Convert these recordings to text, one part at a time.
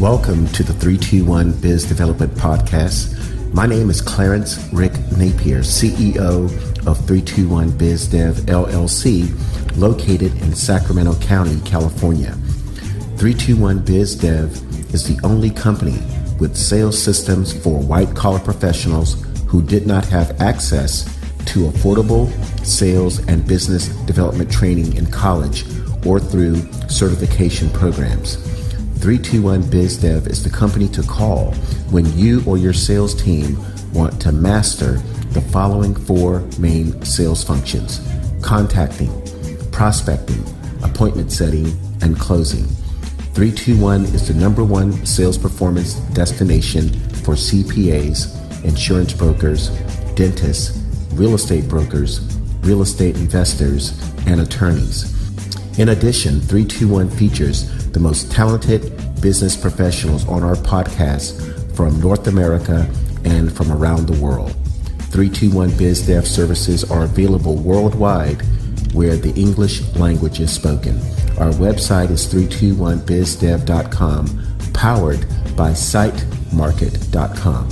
Welcome to the 321 Biz Development Podcast. My name is Clarence Rick Napier, CEO of 321 Biz Dev LLC, located in Sacramento County, California. 321 Biz Dev is the only company with sales systems for white collar professionals who did not have access to affordable sales and business development training in college or through certification programs. 321 BizDev is the company to call when you or your sales team want to master the following four main sales functions contacting, prospecting, appointment setting, and closing. 321 is the number one sales performance destination for CPAs, insurance brokers, dentists, real estate brokers, real estate investors, and attorneys. In addition, 321 features the most talented business professionals on our podcast from North America and from around the world. 321 BizDev services are available worldwide where the English language is spoken. Our website is 321bizdev.com, powered by sitemarket.com.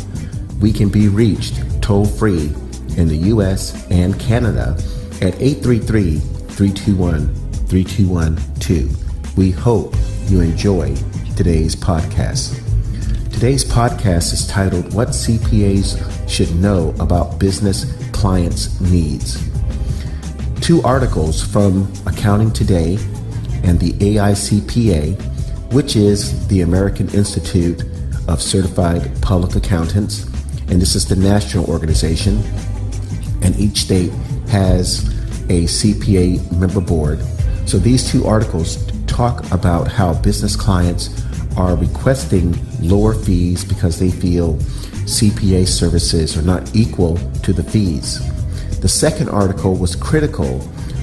We can be reached toll free in the US and Canada at 833 321 3212. We hope you enjoy today's podcast. Today's podcast is titled What CPAs Should Know About Business Clients' Needs. Two articles from Accounting Today and the AICPA, which is the American Institute of Certified Public Accountants, and this is the national organization, and each state has a CPA member board. So these two articles talk about how business clients are requesting lower fees because they feel CPA services are not equal to the fees. The second article was critical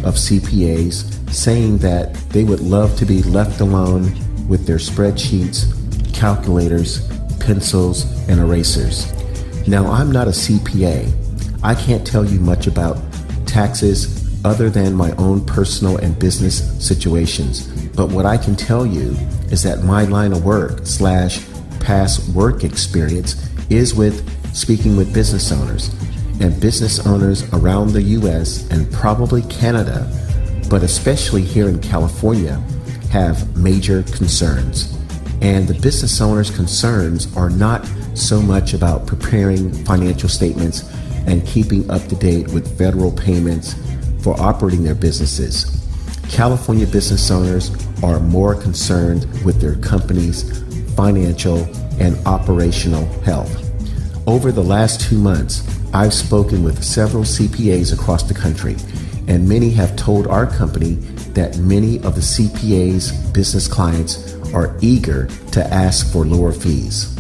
of CPAs, saying that they would love to be left alone with their spreadsheets, calculators, pencils, and erasers. Now, I'm not a CPA. I can't tell you much about taxes other than my own personal and business situations. But what I can tell you is that my line of work slash past work experience is with speaking with business owners and business owners around the US and probably Canada, but especially here in California, have major concerns. And the business owners' concerns are not so much about preparing financial statements and keeping up to date with federal payments for operating their businesses. California business owners are more concerned with their company's financial and operational health. Over the last two months, I've spoken with several CPAs across the country, and many have told our company that many of the CPA's business clients are eager to ask for lower fees.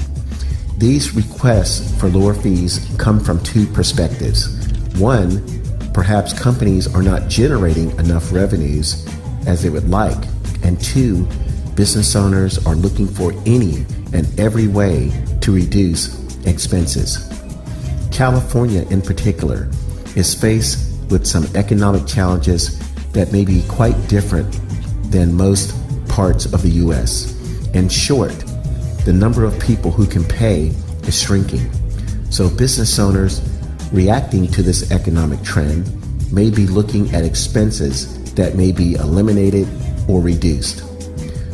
These requests for lower fees come from two perspectives. One, perhaps companies are not generating enough revenues as they would like. And two, business owners are looking for any and every way to reduce expenses. California, in particular, is faced with some economic challenges that may be quite different than most parts of the U.S. In short, the number of people who can pay is shrinking. So, business owners reacting to this economic trend may be looking at expenses that may be eliminated or reduced.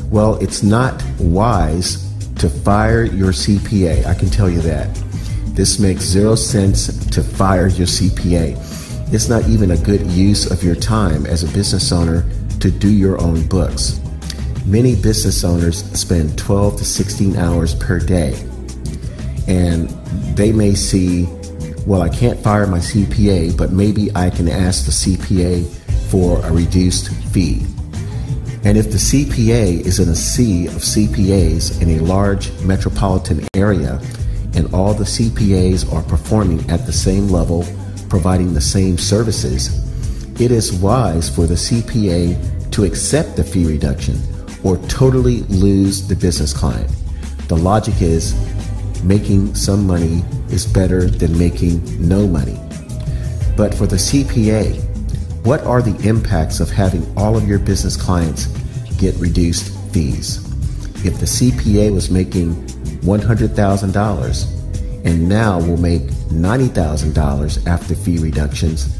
Well, it's not wise to fire your CPA. I can tell you that. This makes zero sense to fire your CPA. It's not even a good use of your time as a business owner to do your own books. Many business owners spend 12 to 16 hours per day, and they may see well, I can't fire my CPA, but maybe I can ask the CPA for a reduced fee. And if the CPA is in a sea of CPAs in a large metropolitan area and all the CPAs are performing at the same level, providing the same services, it is wise for the CPA to accept the fee reduction or totally lose the business client. The logic is making some money is better than making no money. But for the CPA, what are the impacts of having all of your business clients get reduced fees? if the CPA was making $100,000 and now will make $90,000 after fee reductions,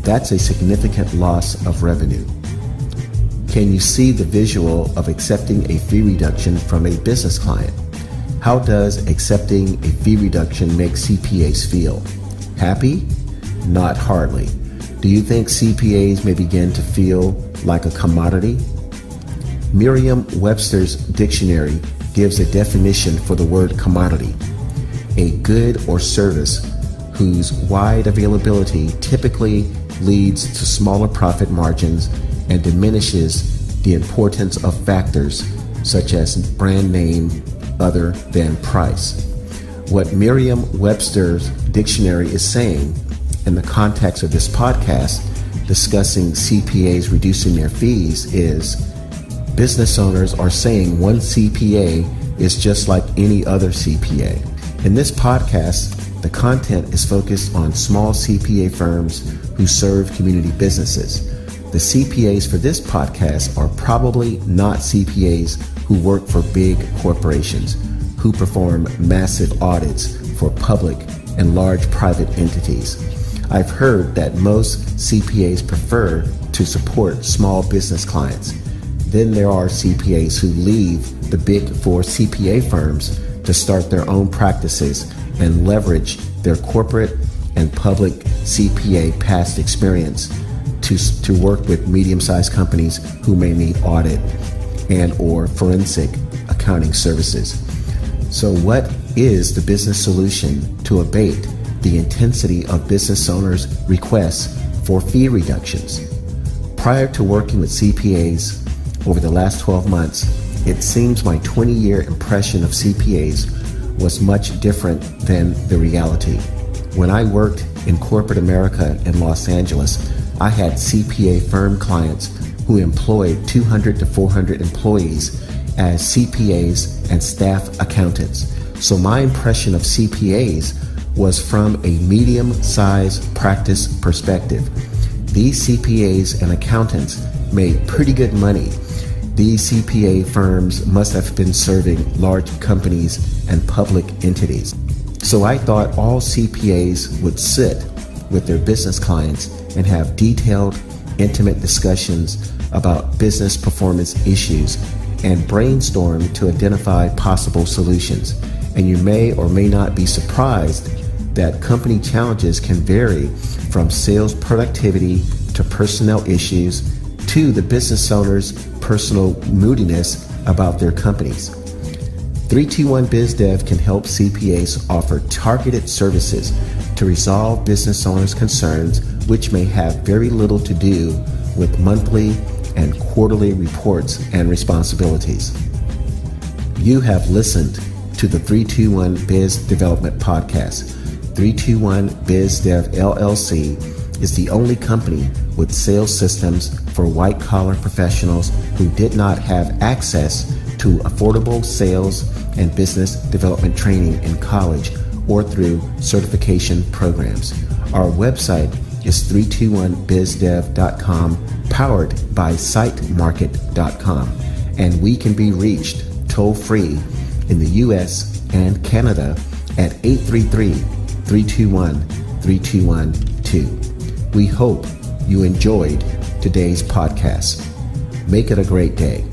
that's a significant loss of revenue. Can you see the visual of accepting a fee reduction from a business client? How does accepting a fee reduction make CPAs feel? Happy? Not hardly. Do you think CPAs may begin to feel like a commodity? Merriam Webster's dictionary gives a definition for the word commodity a good or service whose wide availability typically leads to smaller profit margins and diminishes the importance of factors such as brand name other than price. What Merriam Webster's dictionary is saying in the context of this podcast discussing CPAs reducing their fees is business owners are saying one CPA is just like any other CPA. In this podcast, the content is focused on small CPA firms who serve community businesses. The CPAs for this podcast are probably not CPAs who work for big corporations, who perform massive audits for public and large private entities. I've heard that most CPAs prefer to support small business clients. Then there are CPAs who leave the big four CPA firms to start their own practices and leverage their corporate and public CPA past experience to, to work with medium-sized companies who may need audit and or forensic accounting services. So what is the business solution to abate the intensity of business owners' requests for fee reductions? Prior to working with CPAs over the last 12 months, it seems my 20 year impression of CPAs was much different than the reality. When I worked in corporate America in Los Angeles, I had CPA firm clients who employed 200 to 400 employees as CPAs and staff accountants. So my impression of CPAs was from a medium sized practice perspective. These CPAs and accountants made pretty good money. These CPA firms must have been serving large companies and public entities. So I thought all CPAs would sit with their business clients and have detailed, intimate discussions about business performance issues and brainstorm to identify possible solutions. And you may or may not be surprised that company challenges can vary from sales productivity to personnel issues to the business owner's personal moodiness about their companies. 321 BizDev can help CPAs offer targeted services to resolve business owners' concerns, which may have very little to do with monthly and quarterly reports and responsibilities. You have listened to the 321 Biz Development Podcast. 321 BizDev LLC is the only company with sales systems for white collar professionals who did not have access to affordable sales and business development training in college or through certification programs. Our website is 321bizdev.com, powered by sitemarket.com, and we can be reached toll free in the US and Canada at 833 321 3212. We hope you enjoyed today's podcast. Make it a great day.